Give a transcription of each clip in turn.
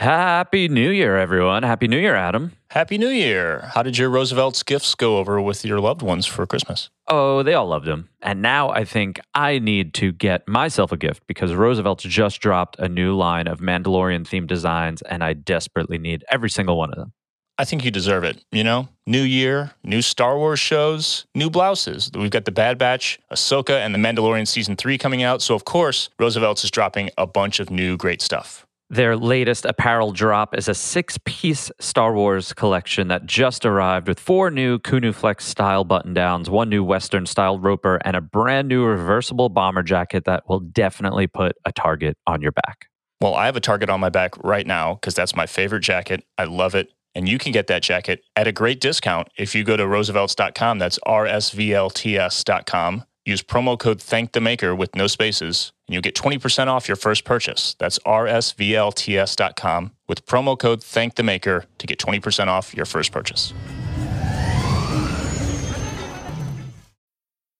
Happy New Year, everyone. Happy New Year, Adam. Happy New Year. How did your Roosevelt's gifts go over with your loved ones for Christmas? Oh, they all loved them. And now I think I need to get myself a gift because Roosevelt's just dropped a new line of Mandalorian themed designs, and I desperately need every single one of them. I think you deserve it. You know, new year, new Star Wars shows, new blouses. We've got the Bad Batch, Ahsoka, and the Mandalorian season three coming out. So, of course, Roosevelt's is dropping a bunch of new great stuff. Their latest apparel drop is a six piece Star Wars collection that just arrived with four new Kunu Flex style button downs, one new Western style roper, and a brand new reversible bomber jacket that will definitely put a target on your back. Well, I have a target on my back right now because that's my favorite jacket. I love it. And you can get that jacket at a great discount if you go to roosevelts.com. That's rsvlts.com. Use promo code Thank the Maker with no spaces, and you'll get 20% off your first purchase. That's rsvlts.com with promo code Thank the Maker to get 20% off your first purchase.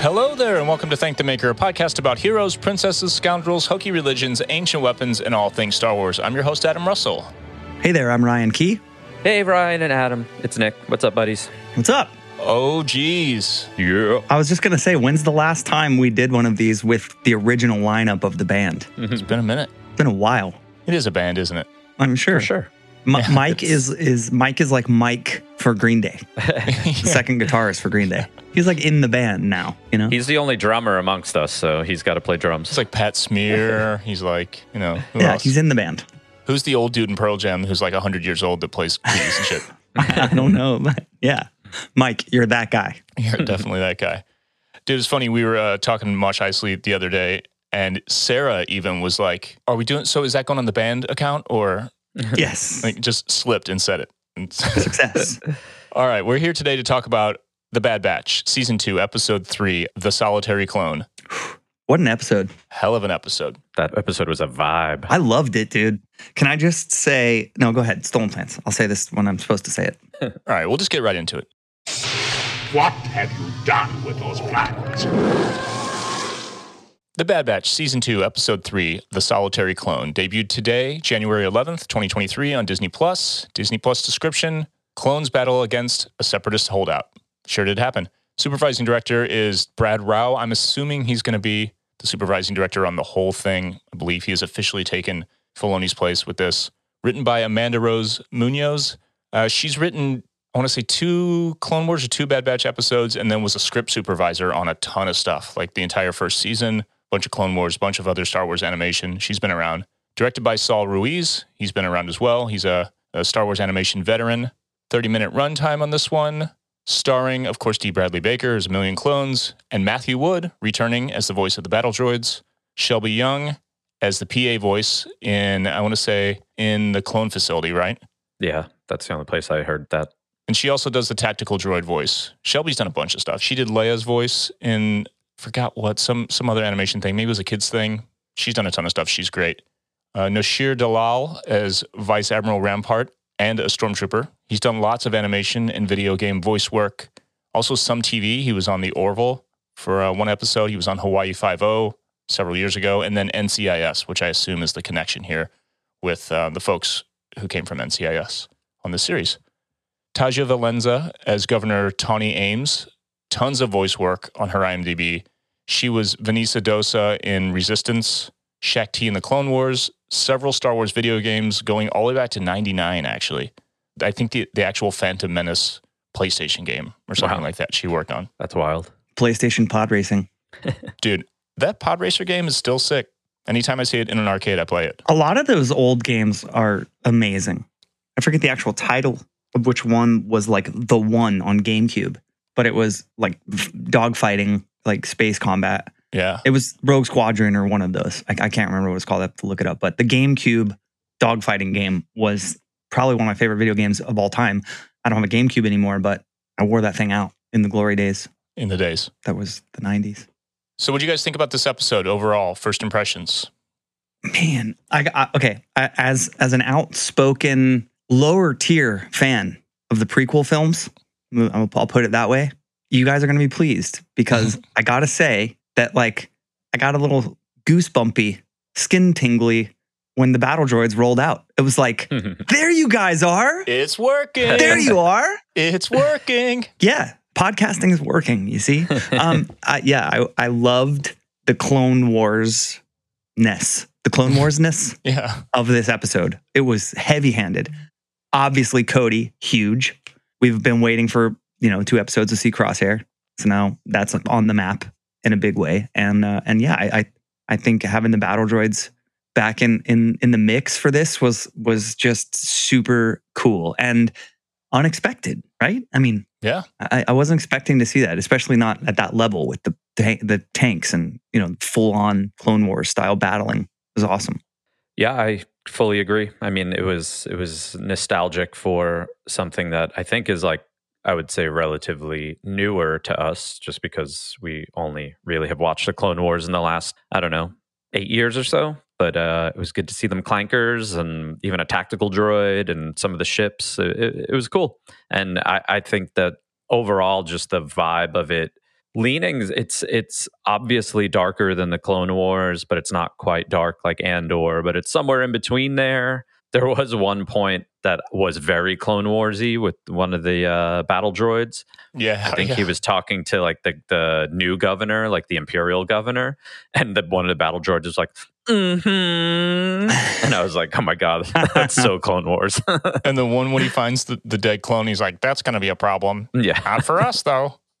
Hello there, and welcome to Thank the Maker, a podcast about heroes, princesses, scoundrels, hokey religions, ancient weapons, and all things Star Wars. I'm your host, Adam Russell. Hey there, I'm Ryan Key. Hey, Ryan and Adam. It's Nick. What's up, buddies? What's up? Oh, geez. Yeah. I was just going to say, when's the last time we did one of these with the original lineup of the band? Mm-hmm. It's been a minute. It's been a while. It is a band, isn't it? I'm sure. For sure. M- Yeah, Mike is is Mike is like Mike for Green Day, second guitarist for Green Day. He's like in the band now, you know. He's the only drummer amongst us, so he's got to play drums. It's like Pat Smear. He's like, you know, who yeah, else? he's in the band. Who's the old dude in Pearl Jam who's like 100 years old that plays keys and shit? I don't know, but yeah, Mike, you're that guy. You're definitely that guy. Dude, it's funny. We were uh, talking to Mosh Isley the other day, and Sarah even was like, Are we doing so? Is that going on the band account or Yes, like just slipped and said it? And- success. All right. We're here today to talk about The Bad Batch, season two, episode three, The Solitary Clone. What an episode! Hell of an episode. That episode was a vibe. I loved it, dude. Can I just say no? Go ahead. Stolen plants. I'll say this when I'm supposed to say it. All right. We'll just get right into it. What have you done with those plans? The Bad Batch, Season 2, Episode 3, The Solitary Clone, debuted today, January 11th, 2023, on Disney Plus. Disney Plus description Clones battle against a separatist holdout. Sure did happen. Supervising director is Brad Rau. I'm assuming he's going to be the supervising director on the whole thing. I believe he has officially taken Filoni's place with this. Written by Amanda Rose Munoz. Uh, she's written, I want to say, two Clone Wars or two Bad Batch episodes, and then was a script supervisor on a ton of stuff, like the entire first season bunch of Clone Wars, bunch of other Star Wars animation. She's been around. Directed by Saul Ruiz. He's been around as well. He's a, a Star Wars animation veteran. 30 minute runtime on this one. Starring, of course, D. Bradley Baker as a million clones, and Matthew Wood returning as the voice of the battle droids. Shelby Young as the PA voice in, I want to say, in the clone facility, right? Yeah, that's the only place I heard that. And she also does the tactical droid voice. Shelby's done a bunch of stuff. She did Leia's voice in forgot what some some other animation thing. Maybe it was a kids thing. She's done a ton of stuff. She's great. Uh, Noshir Dalal as Vice Admiral Rampart and a stormtrooper. He's done lots of animation and video game voice work. Also some TV. He was on the Orville for uh, one episode. He was on Hawaii Five O several years ago, and then NCIS, which I assume is the connection here with uh, the folks who came from NCIS on this series. Tasia Valenza as Governor Tawny Ames. Tons of voice work on her IMDb. She was Venisa Doza in Resistance, Shaak Ti in the Clone Wars, several Star Wars video games going all the way back to 99, actually. I think the, the actual Phantom Menace PlayStation game or something Wow. like that she worked on. That's wild. PlayStation Pod Racing. Dude, that Pod Racer game is still sick. Anytime I see it in an arcade, I play it. A lot of those old games are amazing. I forget the actual title of which one was like the one on GameCube, but it was like dogfighting, like space combat. Yeah. It was Rogue Squadron or one of those. I, I can't remember what it's called. I have to look it up. But the GameCube dogfighting game was probably one of my favorite video games of all time. I don't have a GameCube anymore, but I wore that thing out in the glory days. In the days. That was the 90s. So, what do you guys think about this episode overall? First impressions? Man, I, I okay. I, as as an outspoken lower tier fan of the prequel films, I'll, I'll put it that way. You guys are going to be pleased because I gotta say that like I got a little goosebumpy, skin tingly when the battle droids rolled out. It was like, there you guys are. It's working. There you are. It's working. Yeah, podcasting is working. You see, um, I, yeah, I I loved the Clone Wars ness, the Clone Wars ness Yeah. of this episode. It was heavy handed. Obviously, Cody, huge. We've been waiting for you know two episodes to see Crosshair, so now that's on the map in a big way. And uh, and yeah, I, I I think having the battle droids back in in in the mix for this was was just super cool and unexpected, right? I mean, Yeah. I, I wasn't expecting to see that, especially not at that level with the the tanks and you know full on Clone Wars style battling. It was awesome. Yeah, I fully agree. I mean, it was it was nostalgic for something that I think is like I would say relatively newer to us, just because we only really have watched the Clone Wars in the last I don't know eight years or so. But uh, it was good to see them clankers and even a tactical droid and some of the ships. It, it, it was cool, and I, I think that overall, just the vibe of it leaning it's it's obviously darker than the clone wars but it's not quite dark like andor but it's somewhere in between there there was one point that was very clone warsy with one of the uh, battle droids Yeah. i think yeah. he was talking to like the the new governor like the imperial governor and the one of the battle droids was like mm-hmm. and i was like oh my god that's so clone wars And the one when he finds the, the dead clone, he's like, that's going to be a problem. yeah Not for us, though.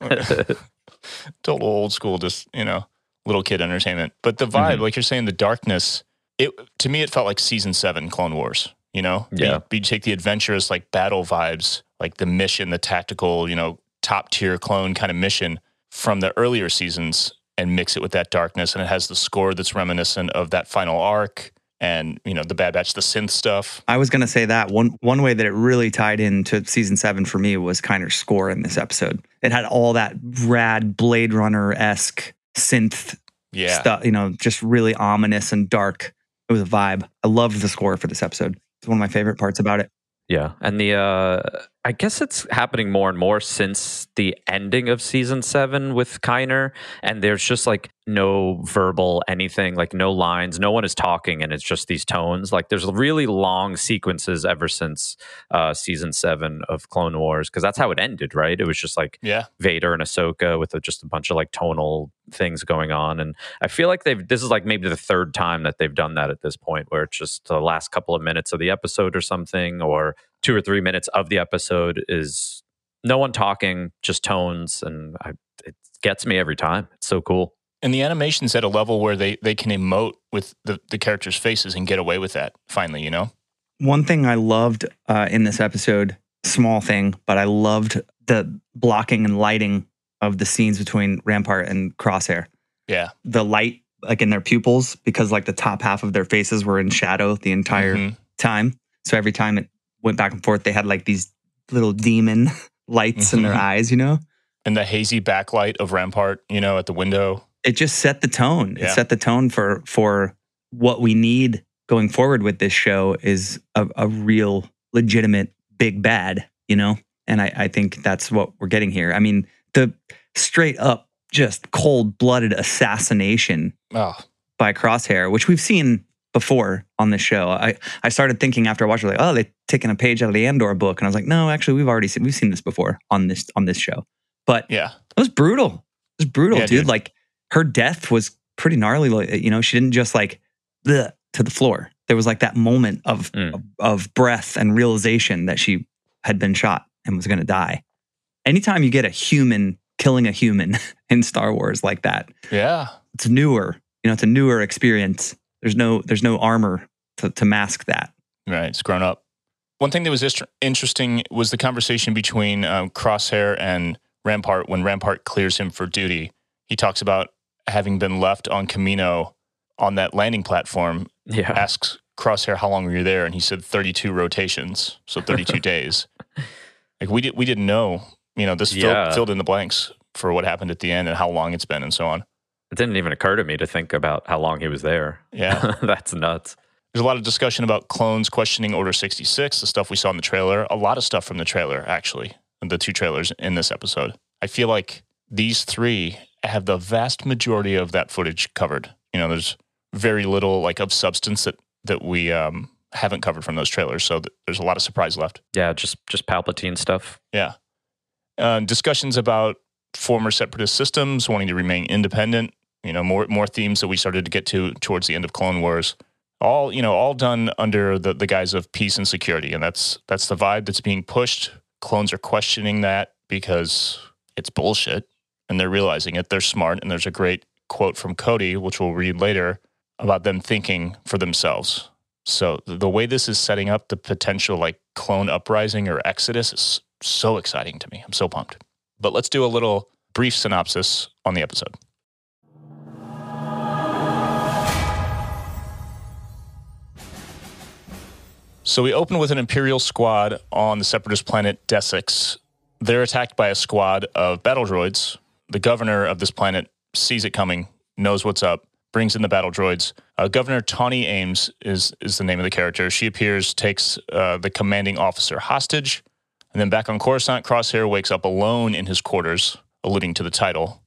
Total old school, just, you know, little kid entertainment. But the vibe, Mhm. like you're saying, the darkness, it to me, it felt like season seven Clone Wars, you know? Yeah. You take the adventurous, like battle vibes, like the mission, the tactical, you know, top tier clone kind of mission from the earlier seasons and mix it with that darkness. And it has the score that's reminiscent of that final arc and, you know, the Bad Batch, the synth stuff. I was going to say that one one way that it really tied into season seven for me was Kiner's score in this episode. It had all that rad Blade Runner esque synth Yeah. stuff, you know, just really ominous and dark. It was a vibe. I loved the score for this episode. It's one of my favorite parts about it. Yeah, and the uh I guess it's happening more and more since the ending of season 7 with Kiner and there's just like no verbal anything, like no lines, no one is talking and it's just these tones. Like there's really long sequences ever since uh season 7 of Clone Wars because that's how it ended, right? It was just like Yeah. Vader and Ahsoka with a, just a bunch of like tonal things going on. And I feel like they've, this is like maybe the third time that they've done that at this point, where it's just the last couple of minutes of the episode or something, or two or three minutes of the episode is no one talking, just tones. And I, it gets me every time. It's so cool. And the animation's at a level where they, they can emote with the, the characters' faces and get away with that finally, you know? One thing I loved uh, in this episode, small thing, but I loved the blocking and lighting of the scenes between Rampart and Crosshair. Yeah. The light, like in their pupils, because like the top half of their faces were in shadow the entire Mhm. time. So every time it went back and forth, they had like these little demon lights in their Mhm. eyes, you know? And the hazy backlight of Rampart, you know, at the window. It just set the tone. Yeah. It set the tone for for what we need going forward with this show is a, a real legitimate big bad, you know? And I, I think that's what we're getting here. I mean, the straight up just cold blooded assassination Oh, by Crosshair, which we've seen before on this show. I, I started thinking after I watched it, like, oh, they're taking a page out of the Andor book. And I was like, no, actually, we've already seen, we've seen this before on this, on this show. But yeah. it was brutal. It was brutal, Yeah, dude. dude. Like her death was pretty gnarly. Like, you know, she didn't just like to the floor. There was like that moment of, Mm. of of breath and realization that she had been shot and was going to die. Anytime you get a human killing a human in Star Wars like that, Yeah. it's newer. You know, it's a newer experience. There's no there's no armor to, to mask that. Right. It's grown up. One thing that was interesting was the conversation between um, Crosshair and Rampart when Rampart clears him for duty. He talks about having been left on Camino on that landing platform. Yeah. Asks Crosshair how long were you there, and he said 32 rotations, so 32 days. Like we did, we didn't know. You know, this Yeah. filled, filled in the blanks for what happened at the end and how long it's been and so on. It didn't even occur to me to think about how long he was there. Yeah. That's nuts. There's a lot of discussion about clones questioning Order 66, the stuff we saw in the trailer. A lot of stuff from the trailer, actually, the two trailers in this episode. I feel like these three have the vast majority of that footage covered. You know, there's very little like of substance that that we um, haven't covered from those trailers. So th- there's a lot of surprise left. Yeah, just just Palpatine stuff. Yeah. Uh, discussions about former separatist systems wanting to remain independent. You know, more more themes that we started to get to towards the end of Clone Wars. All you know, all done under the, the guise of peace and security, and that's that's the vibe that's being pushed. Clones are questioning that because it's bullshit, and they're realizing it. They're smart, and there's a great quote from Cody, which we'll read later, about them thinking for themselves. So the way this is setting up the potential like clone uprising or exodus is so exciting to me. I'm so pumped. But let's do a little brief synopsis on the episode. So we open with an Imperial squad on the separatist planet Desix. They're attacked by a squad of battle droids. The governor of this planet sees it coming, knows what's up, brings in the battle droids. Uh, governor Tawny Ames is is the name of the character. She appears, takes uh, the commanding officer hostage, and then back on Coruscant, Crosshair wakes up alone in his quarters, alluding to the title.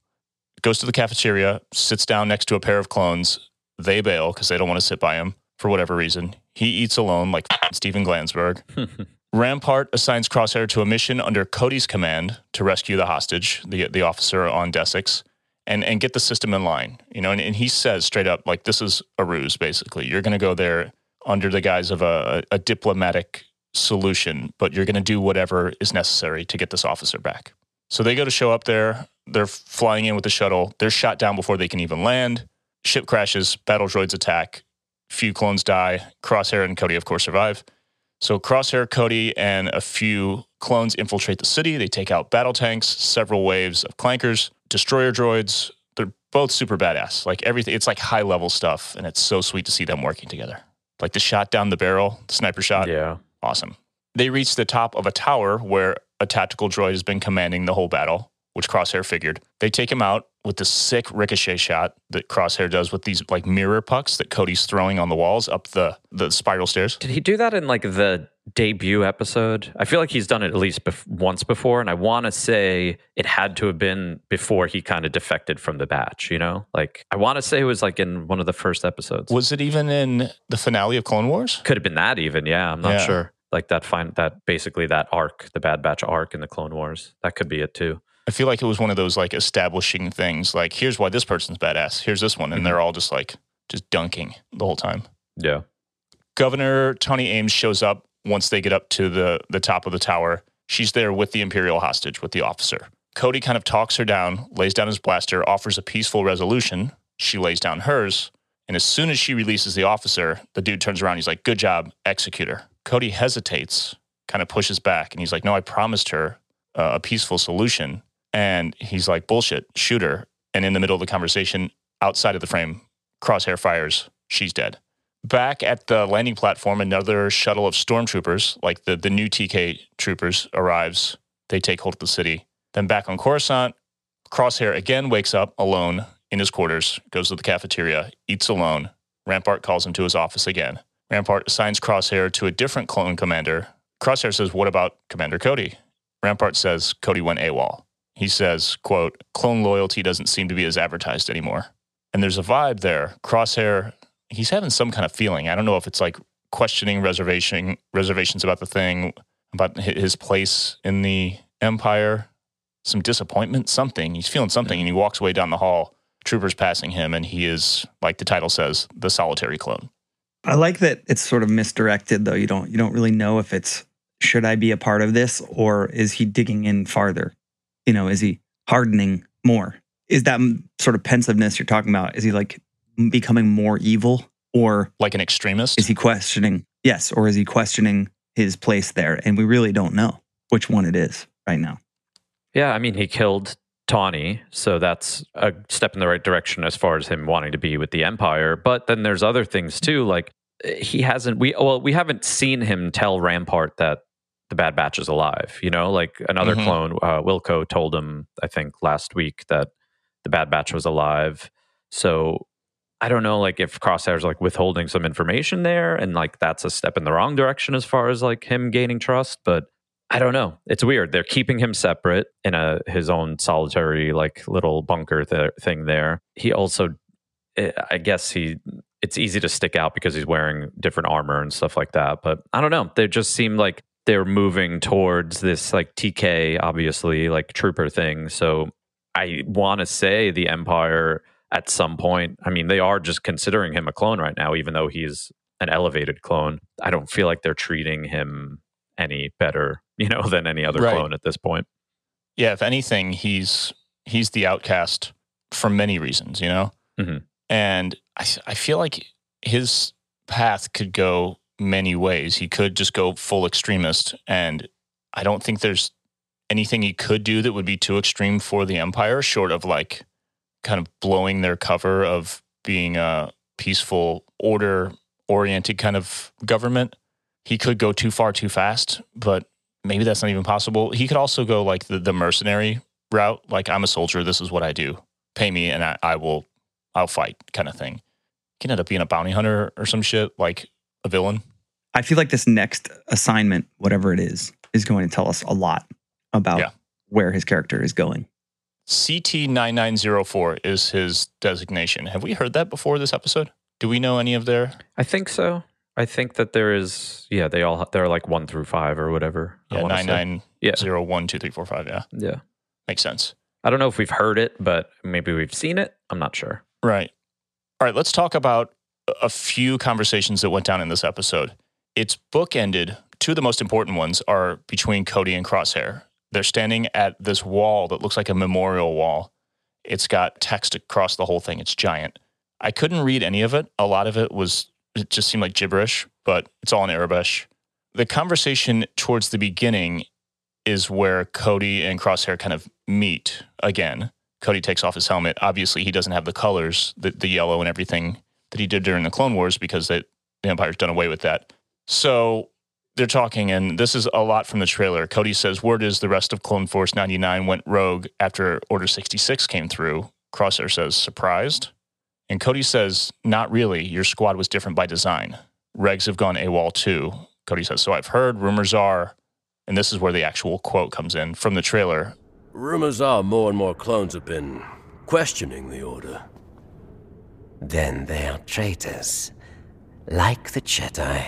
Goes to the cafeteria, sits down next to a pair of clones. They bail because they don't want to sit by him for whatever reason. He eats alone, like Steven Glansberg. Rampart assigns Crosshair to a mission under Cody's command to rescue the hostage, the the officer on Desix, and and get the system in line. You know, and, and he says straight up, like this is a ruse. Basically, you're going to go there under the guise of a, a diplomatic solution, but you're going to do whatever is necessary to get this officer back. So they go to show up there. They're flying in with the shuttle. They're shot down before they can even land. Ship crashes. Battle droids attack. Few clones die. Crosshair and Cody, of course, survive. So Crosshair, Cody, and a few clones infiltrate the city. They take out battle tanks, several waves of clankers, destroyer droids. They're both super badass. Like everything, it's like high level stuff, and it's so sweet to see them working together. Like the shot down the barrel, the sniper shot, Yeah. awesome. They reach the top of a tower where a tactical droid has been commanding the whole battle, which Crosshair figured. They take him out with the sick ricochet shot that Crosshair does with these like mirror pucks that Cody's throwing on the walls up the the spiral stairs. Did he do that in like the debut episode? I feel like he's done it at least bef- once before, and I want to say it had to have been before he kind of defected from the batch. You know, like I want to say it was like in one of the first episodes. Was it even in the finale of Clone Wars? Could have been that even. Yeah, I'm not Yeah. sure. Like that fine that basically that arc, the Bad Batch arc in the Clone Wars. That could be it too. I feel like it was one of those like establishing things. Like here's why this person's badass. Here's this one, and they're all just like just dunking the whole time. Yeah. Governor Tawny Ames shows up once they get up to the, the top of the tower. She's there with the Imperial hostage, with the officer. Cody kind of talks her down, lays down his blaster, offers a peaceful resolution. She lays down hers. And as soon as she releases the officer, the dude turns around. He's like, Good job, executor. Cody hesitates, kind of pushes back. And he's like, No, I promised her uh, a peaceful solution. And he's like, Bullshit, shoot her. And in the middle of the conversation, outside of the frame, Crosshair fires. She's dead back at the landing platform, another shuttle of stormtroopers, like the, the new TK troopers, arrives. They take hold of the city. Then back on Coruscant, Crosshair again wakes up alone in his quarters, goes to the cafeteria, eats alone. Rampart calls him to his office again. Rampart assigns Crosshair to a different clone commander. Crosshair says, What about Commander Cody? Rampart says Cody went AWOL. He says, quote, clone loyalty doesn't seem to be as advertised anymore. And there's a vibe there. Crosshair he's having some kind of feeling. I don't know if it's like questioning reservation reservations about the thing, about his place in the empire, some disappointment, something. He's feeling something, and he walks away down the hall. Troopers passing him, and he is, like the title says, the solitary clone. I like that it's sort of misdirected though. You don't you don't really know if it's should I be a part of this or is he digging in farther? You know, is he hardening more? Is that sort of pensiveness you're talking about? Is he like becoming more evil or Like an extremist. is he questioning? Yes, or is he questioning his place there, and we really don't know which one it is right now. Yeah, I mean, he killed Tawny, so that's a step in the right direction as far as him wanting to be with the Empire. But then there's other things too, like eh, he hasn't we well we haven't seen him tell Rampart that the Bad Batch is alive. You know, like another Mhm. clone, uh, Wilco told him I think last week that the Bad Batch was alive. So I don't know, like if Crosshair's like withholding some information there, and like that's a step in the wrong direction as far as like him gaining trust. But I don't know. It's weird. They're keeping him separate in a his own solitary like little bunker th- thing there. He also, eh, I guess he. It's easy to stick out because he's wearing different armor and stuff like that. But I don't know. They just seem like they're moving towards this like TK, obviously like trooper thing. So I want to say the Empire at some point. I mean, they are just considering him a clone right now, even though he's an elevated clone. I don't feel like they're treating him any better, you know, than any other Right. clone at this point. Yeah, if anything, he's he's the outcast for many reasons, you know. Mhm. And I feel like his path could go many ways. He could just go full extremist, and I don't think there's anything he could do that would be too extreme for the Empire, short of like kind of blowing their cover of being a peaceful, order oriented kind of government. He could go too far too fast, but maybe that's not even possible. He could also go like the, the mercenary route, like I'm a soldier, this is what I do. Pay me and I, I will I'll fight kind of thing. He can end up being a bounty hunter or some shit, like a villain. I feel like this next assignment, whatever it is, is going to tell us a lot about Yeah. where his character is going. CT9904 is his designation. Have we heard that before this episode? Do we know any of their I think so. I think that there is, yeah, they all, they're like one through five or whatever. I yeah, wanna say. 99012345? Yeah, Yeah. makes sense. I don't know if we've heard it, but maybe we've seen it. I'm not sure. Right. All right, let's talk about a few conversations that went down in this episode. It's bookended. Two of the most important ones are between Cody and Crosshair. They're standing at this wall that looks like a memorial wall. It's got text across the whole thing. It's giant. I couldn't read any of it. A lot of it was, it just seemed like gibberish, but it's all in Arabic. The conversation towards the beginning is where Cody and Crosshair kind of meet again. Cody takes off his helmet. Obviously, he doesn't have the colors, the, the yellow and everything that he did during the Clone Wars because they, the Empire's done away with that. So they're talking, and this is a lot from the trailer. Cody says, Word is the rest of Clone Force 99 went rogue after Order 66 came through. Crosshair says, Surprised? And Cody says, Not really. Your squad was different by design. Regs have gone AWOL too. Cody says, So I've heard, rumors are, and this is where the actual quote comes in from the trailer. Rumors are more and more clones have been questioning the Order. Then they are traitors. Like the Jedi.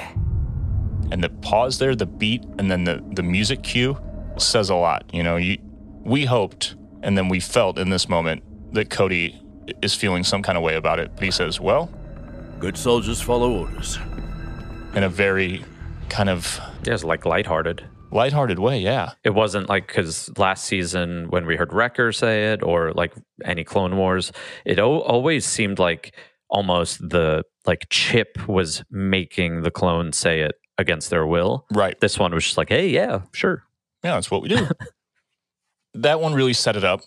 and the pause there, the beat, and then the the music cue says a lot. You know, you we hoped and then we felt in this moment that Cody is feeling some kind of way about it, but he says, "Well," Good soldiers follow orders. in a very kind of Yeah, it's like lighthearted. Lighthearted way. Yeah, It wasn't like because last season when we heard Wrecker say it or like any Clone Wars, it o- always seemed like almost the like Chip was making the clones say it against their will. right. This one was just like, hey, yeah, sure. Yeah, that's what we do. that one really set it up.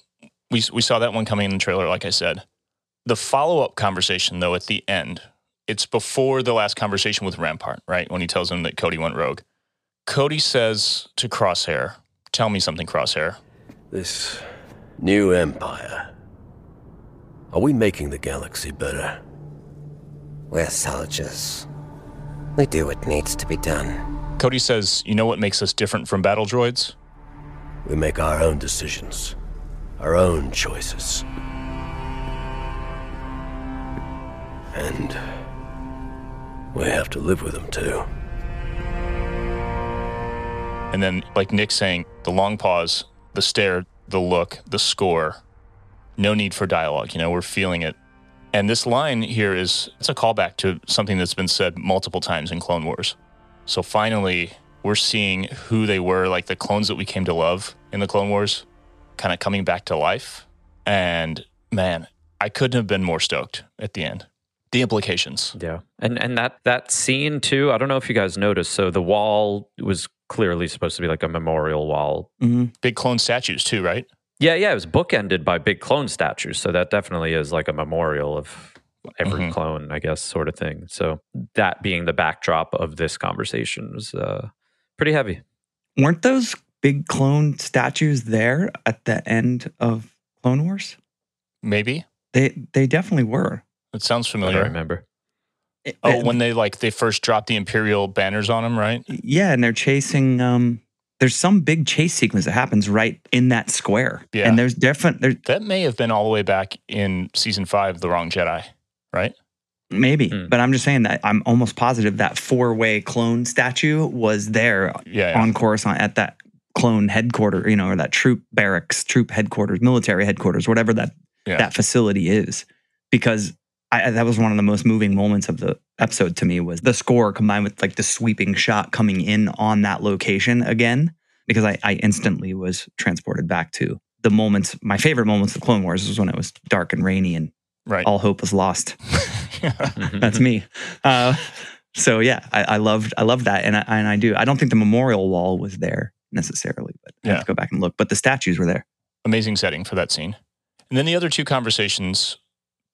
We we saw that one coming in the trailer, like I said. The follow up conversation, though, at the end, it's before the last conversation with Rampart, right? When he tells him that Cody went rogue. Cody says to Crosshair, "Tell me something, Crosshair." This new empire. Are we making the galaxy better? We're soldiers. We do what needs to be done. Cody says, "You know what makes us different from battle droids? We make our own decisions, our own choices. And we have to live with them too. And then, like Nick saying, the long pause, the stare, the look, the score. No need for dialogue. You know, we're feeling it. And this line here is it's a callback to something that's been said multiple times in Clone Wars. So finally, we're seeing who they were, like the clones that we came to love in the Clone Wars, kind of coming back to life. And man, I couldn't have been more stoked at the end. The implications. Yeah, and and that that scene too. I don't know if you guys noticed. So the wall was clearly supposed to be like a memorial wall. hmm Big clone statues too, right? Yeah, yeah, it was bookended by big clone statues. So that definitely is like a memorial of every Mhm. clone, I guess, sort of thing. So that being the backdrop of this conversation was uh, pretty heavy. Weren't those big clone statues there at the end of Clone Wars? Maybe. They they definitely were. It sounds familiar. I don't familiar. remember. Oh, when they like they first dropped the Imperial banners on them, right? yeah, and they're chasing. Um, there's some big chase sequence that happens right in that square. Yeah. and there's different. There That may have been all the way back in season five, The Wrong Jedi, right? maybe, Hmm. but I'm just saying that I'm almost positive that four way clone statue was there Yeah. yeah. on Coruscant at that clone headquarters, you know, or that troop barracks, troop headquarters, military headquarters, whatever that Yeah. that facility is. Because I, that was one of the most moving moments of the episode to me was the score combined with like the sweeping shot coming in on that location again. Because I, I instantly was transported back to the moments. My favorite moments of Clone Wars was when it was dark and rainy and right. all hope was lost. Mhm. That's me. Uh, so yeah, I, I loved I loved that, and I, and I do. I don't think the memorial wall was there necessarily, but I Yeah. have to go back and look. But the statues were there. Amazing setting for that scene. And then the other two conversations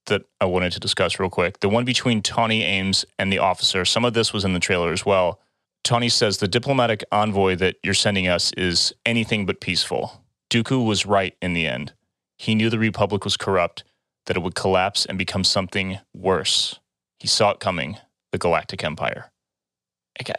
that I wanted to discuss real quick the one between Tawny Ames and the officer. Some of this was in the trailer as well. Tawny says the diplomatic envoy that you're sending us is anything but peaceful. Dooku was right in the end. He knew the Republic was corrupt, that it would collapse and become something worse. He saw it coming the Galactic Empire.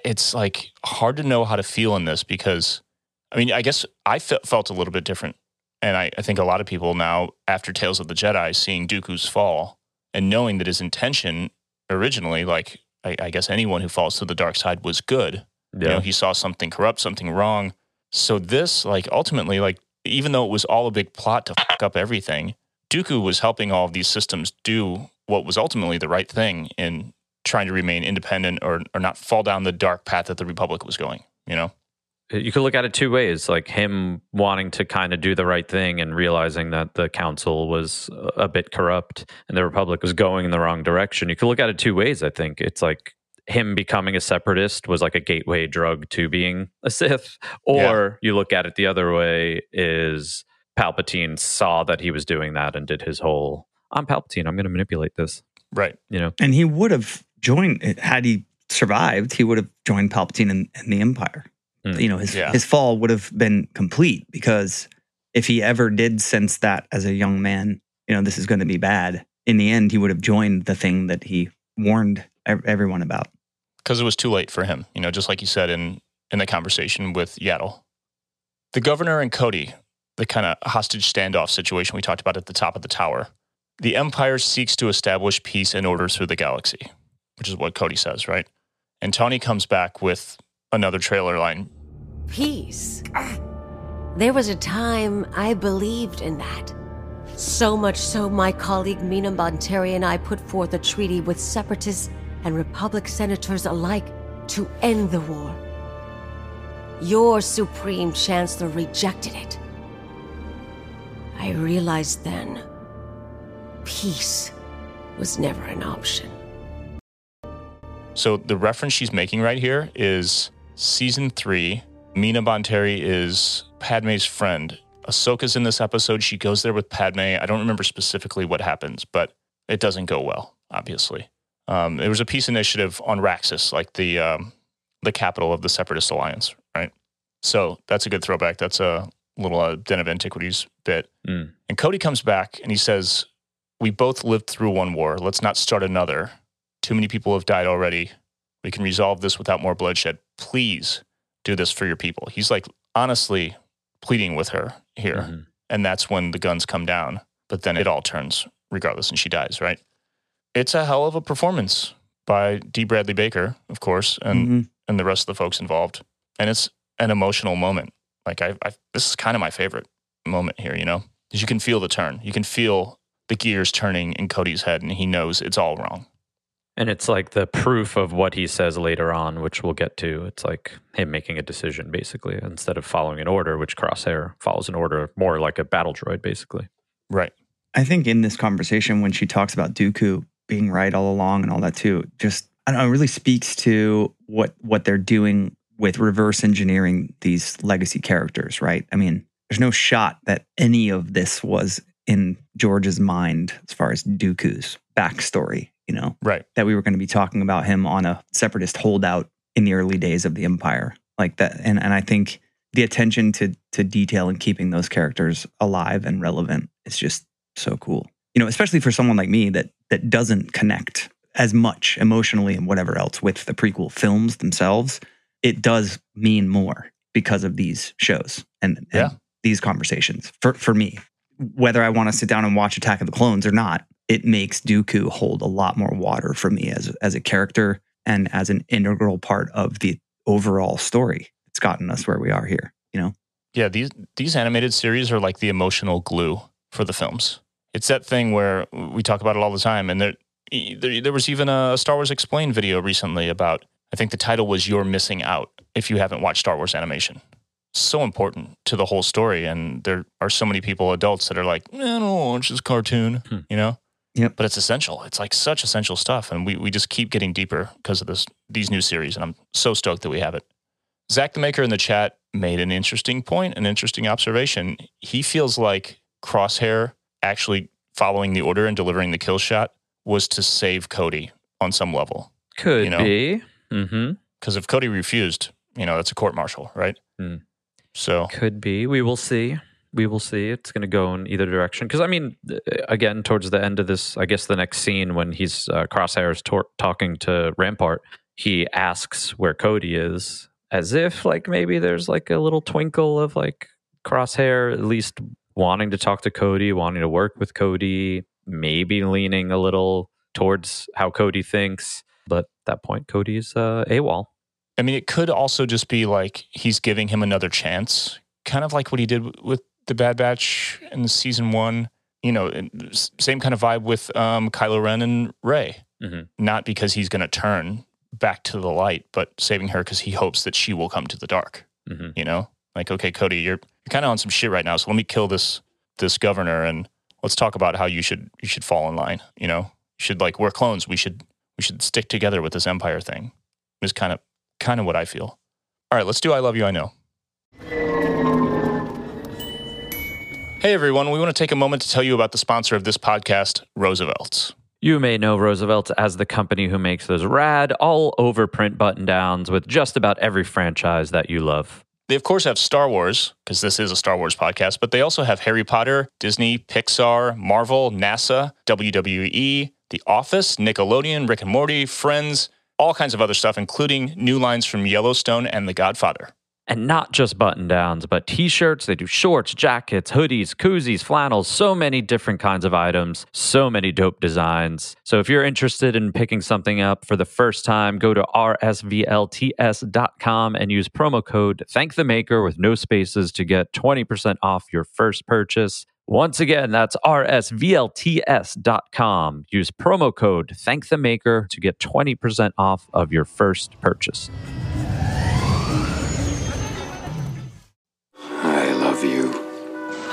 It's like hard to know how to feel in this because, I mean, I guess I fe- felt a little bit different. And I, I think a lot of people now, after Tales of the Jedi, seeing Dooku's fall and knowing that his intention originally, like I, I guess anyone who falls to the dark side was good. You Yeah. know, he saw something corrupt, something wrong. So this, like, ultimately, like, even though it was all a big plot to fuck up everything, Dooku was helping all of these systems do what was ultimately the right thing in trying to remain independent or, or not fall down the dark path that the Republic was going, you know? Uh, you could look at it two ways like him wanting to kind of do the right thing and realizing that the council was a bit corrupt and the republic was going in the wrong direction you could look at it two ways i think it's like him becoming a separatist was like a gateway drug to being a sith or you look at it the other way is palpatine saw that he was doing that and did his whole i'm palpatine i'm going to manipulate this Right. you know And he would have joined had he survived. He would have joined Palpatine in, in the Empire. Hmm. You know, his Yeah. his fall would have been complete because if he ever did sense that as a young man, you know, this is going to be bad. In the end, he would have joined the thing that he warned everyone about. because it was too late for him. You know, just like you said in in the conversation with Yaddle, the governor and Cody, the kind of hostage standoff situation we talked about at the top of the tower. The Empire seeks to establish peace and order through the galaxy, which is what Cody says, right? And Tawny comes back with another trailer line. Peace. There was a time I believed in that. So much so, my colleague Mina Bonteri and I put forth a treaty with separatists and Republic senators alike to end the war. Your Supreme Chancellor rejected it. I realized then peace was never an option. So the reference she's making right here is season three. Mina Bonteri is Padme's friend. Ahsoka's in this episode. She goes there with Padme. I don't remember specifically what happens, but it doesn't go well, obviously. Um, there was a peace initiative on Raxus, like the um, the capital of the Separatist Alliance, right? So that's a good throwback. That's a little uh, Den of Antiquities bit. Mm. And Cody comes back and he says, We both lived through one war. Let's not start another. Too many people have died already. We can resolve this without more bloodshed. Please do this for your people. He's like honestly pleading with her here. Mhm. And that's when the guns come down. But then it all turns regardless and she dies, right? It's a hell of a performance by D. Bradley Baker, of course, and, Mhm. and the rest of the folks involved. And it's an emotional moment. Like I, I this is kind of my favorite moment here, you know? Because you can feel the turn. You can feel the gears turning in Cody's head and he knows it's all wrong. And it's like the proof of what he says later on, which we'll get to. It's like him making a decision, basically, instead of following an order, which Crosshair follows an order more like a battle droid, basically. Right. I think in this conversation, when she talks about Dooku, being right all along and all that too. Just I don't know, it really speaks to what what they're doing with reverse engineering these legacy characters, right? I mean, there's no shot that any of this was in George's mind as far as Dooku's backstory, you know, Right. that we were going to be talking about him on a separatist holdout in the early days of the empire. Like that and and I think the attention to to detail and keeping those characters alive and relevant is just so cool. You know, especially for someone like me that that doesn't connect as much emotionally and whatever else with the prequel films themselves, it does mean more because of these shows and, and Yeah. these conversations for, for me. Whether I want to sit down and watch Attack of the Clones or not, it makes Dooku hold a lot more water for me as, as a character and as an integral part of the overall story. It's gotten us where we are here, you know? Yeah, these these animated series are like the emotional glue for the films. It's that thing where we talk about it all the time, and there there, there was even a Star Wars Explained video recently about. I think the title was "You're Missing Out" if you haven't watched Star Wars animation. So important to the whole story, and there are so many people, adults, that are like, eh, "I don't watch this cartoon," Hmm. you know. Yep. But it's essential. It's like such essential stuff, and we we just keep getting deeper because of this these new series, and I'm so stoked that we have it. Zach the Maker in the chat made an interesting point, an interesting observation. He feels like Crosshair actually following the order and delivering the kill shot was to save Cody on some level. Could You know? be. Mm-hmm. Because if Cody refused, you know, that's a court martial, right? Hmm. So, Could be. We will see. We will see. It's going to go in either direction. Because I mean, uh, again, towards the end of this, I guess the next scene when he's uh, Crosshairs tor- talking to Rampart, he asks where Cody is, as if like maybe there's like a little twinkle of like Crosshair at least wanting to talk to Cody, wanting to work with Cody, maybe leaning a little towards how Cody thinks. But at that point, Cody's uh, AWOL. I mean, it could also just be like he's giving him another chance, kind of like what he did with the Bad Batch in season one. You know, same kind of vibe with um, Kylo Ren and Rey. Mhm. Not because he's going to turn back to the light, but saving her because he hopes that she will come to the dark. Mhm. You know, like okay, Cody, you're you're kind of on some shit right now, so let me kill this this governor and let's talk about how you should you should fall in line. You know, you should like we're clones. We should we should stick together with this empire thing. Is kind of kind of what I feel. All right, let's do I love you. I know. Hey everyone, we want to take a moment to tell you about the sponsor of this podcast, Roosevelt's. You may know Roosevelt's as the company who makes those rad, all over print button downs with just about every franchise that you love. They, of course, have Star Wars, because this is a Star Wars podcast, but they also have Harry Potter, Disney, Pixar, Marvel, NASA, WWE, The Office, Nickelodeon, Rick and Morty, Friends, all kinds of other stuff, including new lines from Yellowstone and The Godfather. And not just button downs, but t shirts. They do shorts, jackets, hoodies, koozies, flannels, so many different kinds of items, so many dope designs. So if you're interested in picking something up for the first time, go to rsvlts.com and use promo code Thank the Maker with no spaces to get 20% off your first purchase. Once again, that's rsvlts.com. Use promo code Thank the Maker to get 20% off of your first purchase.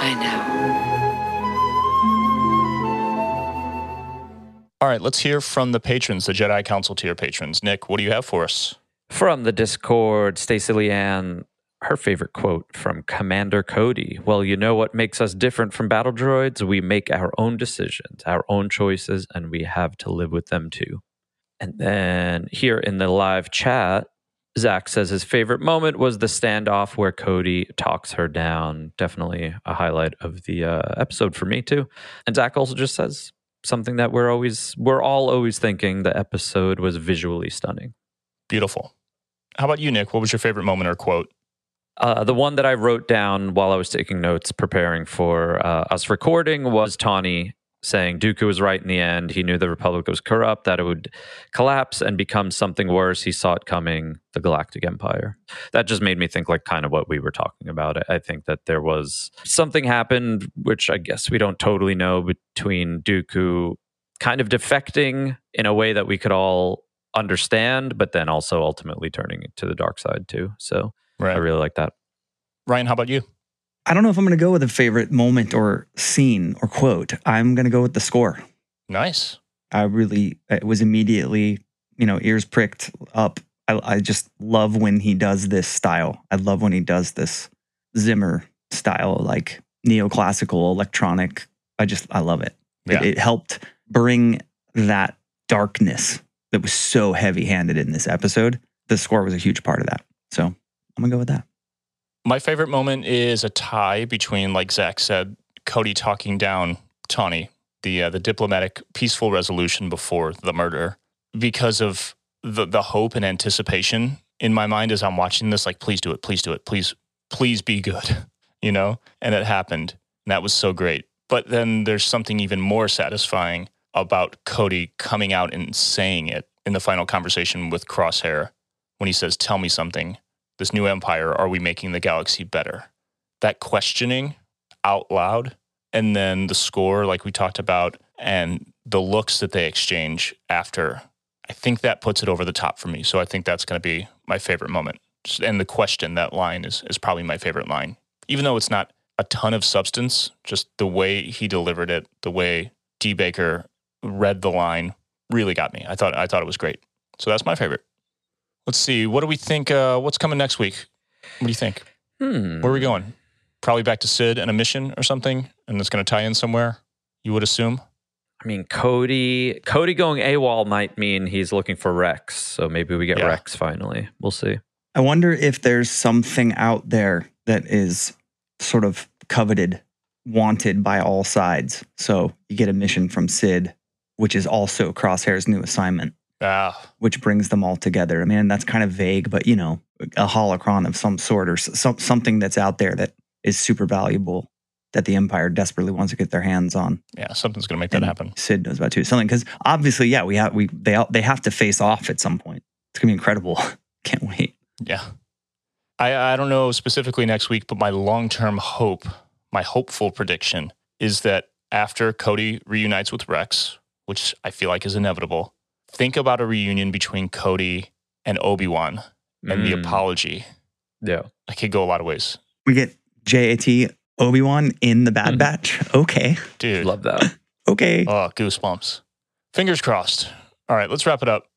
I know. All right, let's hear from the patrons, the Jedi Council tier patrons. Nick, what do you have for us? From the Discord, Stacey Leanne, her favorite quote from Commander Cody. Well, you know what makes us different from battle droids? We make our own decisions, our own choices, and we have to live with them too. And then here in the live chat, Zach says his favorite moment was the standoff where Cody talks her down. Definitely a highlight of the uh, episode for me too. And Zach also just says something that we're always, we're all always thinking. The episode was visually stunning. Beautiful. How about you, Nick? What was your favorite moment or quote? Uh, the one that I wrote down while I was taking notes preparing for uh, us recording was Tawny saying Dooku was right in the end. He knew the Republic was corrupt, that it would collapse and become something worse. He saw it coming, the Galactic Empire. That just made me think like kind of what we were talking about. I, think that there was something happened, which I guess we don't totally know between Dooku kind of defecting in a way that we could all understand, but then also ultimately turning to the dark side too. So Right. I really like that. Ryan, how about you? I don't know if I'm going to go with a favorite moment or scene or quote. I'm going to go with the score. Nice. I really it was immediately you know ears pricked up. I, I just love when he does this style. I love when he does this Zimmer style, like neoclassical electronic. I just I love it. Yeah. It, it helped bring that darkness that was so heavy handed in this episode. The score was a huge part of that. So I'm gonna go with that. My favorite moment is a tie between, like Zach said, Cody talking down Tawny, the uh, the diplomatic, peaceful resolution before the murder, because of the the hope and anticipation in my mind as I'm watching this. Like, please do it, please do it, please, please be good, you know. And it happened, and that was so great. But then there's something even more satisfying about Cody coming out and saying it in the final conversation with Crosshair when he says, "Tell me something." This new empire, are we making the galaxy better? That questioning out loud and then the score like we talked about and the looks that they exchange after i think that puts it over the top for me. So i think that's going to be my favorite moment. And the question that line is is probably my favorite line. Even though it's not a ton of substance just the way he delivered it the way d baker read the line really got me. I thought i thought it was great. So that's my favorite let's see what do we think uh, what's coming next week what do you think Hmm. where are we going probably back to Cid and a mission or something and it's going to tie in somewhere you would assume I mean, Cody. Cody going AWOL might mean he's looking for Rex. So maybe we get Yeah. Rex finally. We'll see. I wonder if there's something out there that is sort of coveted, wanted by all sides. So you get a mission from Cid, which is also Crosshair's new assignment, ah which brings them all together. I mean, that's kind of vague, but you know, a holocron of some sort or some, something that's out there that is super valuable that the Empire desperately wants to get their hands on. yeah something's going to make that And happen Cid knows about too. Something because obviously, yeah, we have we they they have to face off at some point. It's gonna be incredible. Can't wait. yeah i i don't know specifically next week but my long-term hope my hopeful prediction is that after cody reunites with rex which i feel like is inevitable think about a reunion between cody and obi-wan and the Mm, apology Yeah. it could go a lot of ways We get JAT Obi Wan in the Bad Mhm. Batch. Okay, dude Love that. okay. Oh, goosebumps. Fingers crossed. All right, let's wrap it up.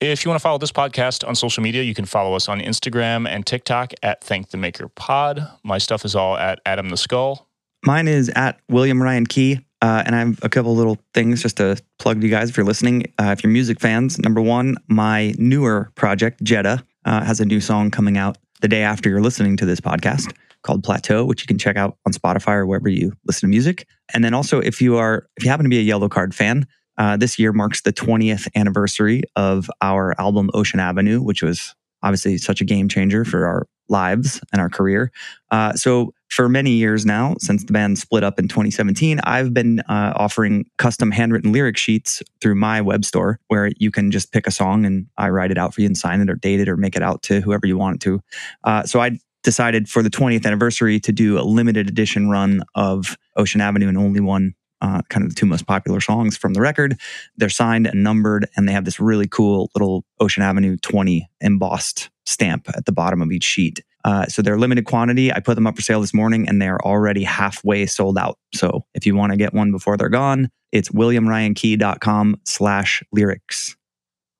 If you want to follow this podcast on social media, you can follow us on Instagram and TikTok at Thank the Maker Pod. My stuff is all at Adam the Skull. Mine is at William Ryan Key. Uh, and I have a couple little things just to plug to you guys if you're listening. Uh, if you're music fans, number one, my newer project, Jetta, uh, has a new song coming out the day after you're listening to this podcast called Plateau, which you can check out on Spotify or wherever you listen to music. And then also, if you are, if you happen to be a Yellowcard fan, uh, this year marks the 20th anniversary of our album Ocean Avenue, which was obviously such a game changer for our lives and our career. Uh, so for many years now, since the band split up in 2017, I've been uh, offering custom handwritten lyric sheets through my web store where you can just pick a song and I write it out for you and sign it or date it or make it out to whoever you want it to. Uh, so I decided for the 20th anniversary to do a limited edition run of Ocean Avenue and only one. Uh, kind of the two most popular songs from the record. They're signed and numbered, and they have this really cool little Ocean Avenue 20 embossed stamp at the bottom of each sheet. Uh, so they're limited quantity. I put them up for sale this morning and they're already halfway sold out. So if you want to get one before they're gone, it's williamryankey.com slash lyrics.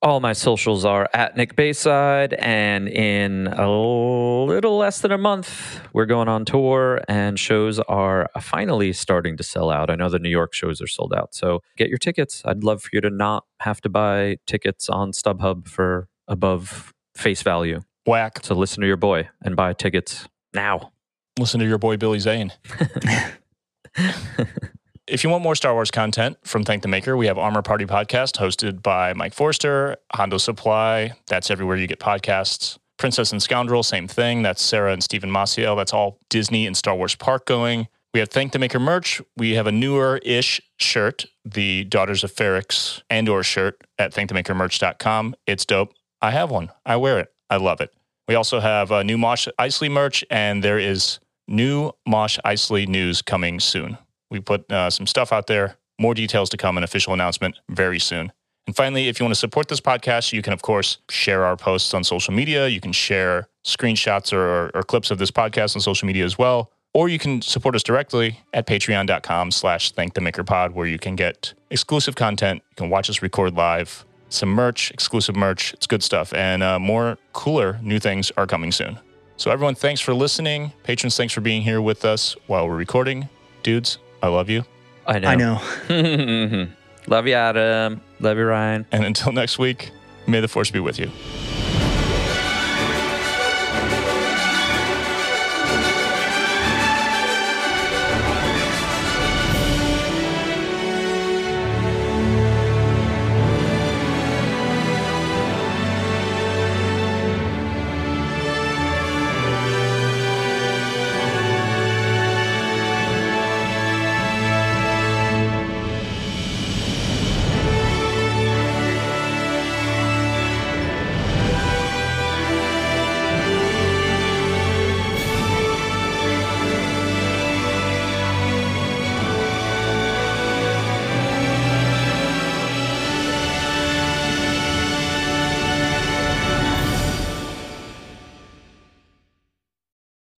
All my socials are at Nick Bayside, and in a little less than a month, we're going on tour, and shows are finally starting to sell out. I know the New York shows are sold out, so get your tickets. I'd love for you to not have to buy tickets on StubHub for above face value. Whack. So listen to your boy and buy tickets now. Listen to your boy Billy Zane. If you want more Star Wars content from Thank the Maker, we have Armor Party Podcast hosted by Mike Forster, Hondo Supply. That's everywhere you get podcasts. Princess and Scoundrel, same thing. That's Sarah and Stephen Maciel. That's all Disney and Star Wars park going. We have Thank the Maker merch. We have a newer ish shirt, the Daughters of Ferrix Andor shirt at thankthemakermerch.com. It's dope. I have one. I wear it. I love it. We also have uh, new Mosh Isley merch, and there is new Mosh Isley news coming soon. We put uh, some stuff out there. More details to come, an official announcement very soon. And finally, if you want to support this podcast, you can, of course, share our posts on social media. You can share screenshots or, or clips of this podcast on social media as well. Or you can support us directly at patreon.com slash thank the maker pod, where you can get exclusive content. You can watch us record live, some merch, exclusive merch. It's good stuff. And uh, more cooler new things are coming soon. So everyone, thanks for listening. Patrons, thanks for being here with us while we're recording. Dudes, I love you. I know. I know. Love you, Adam. Love you, Ryan. And until next week, may the force be with you.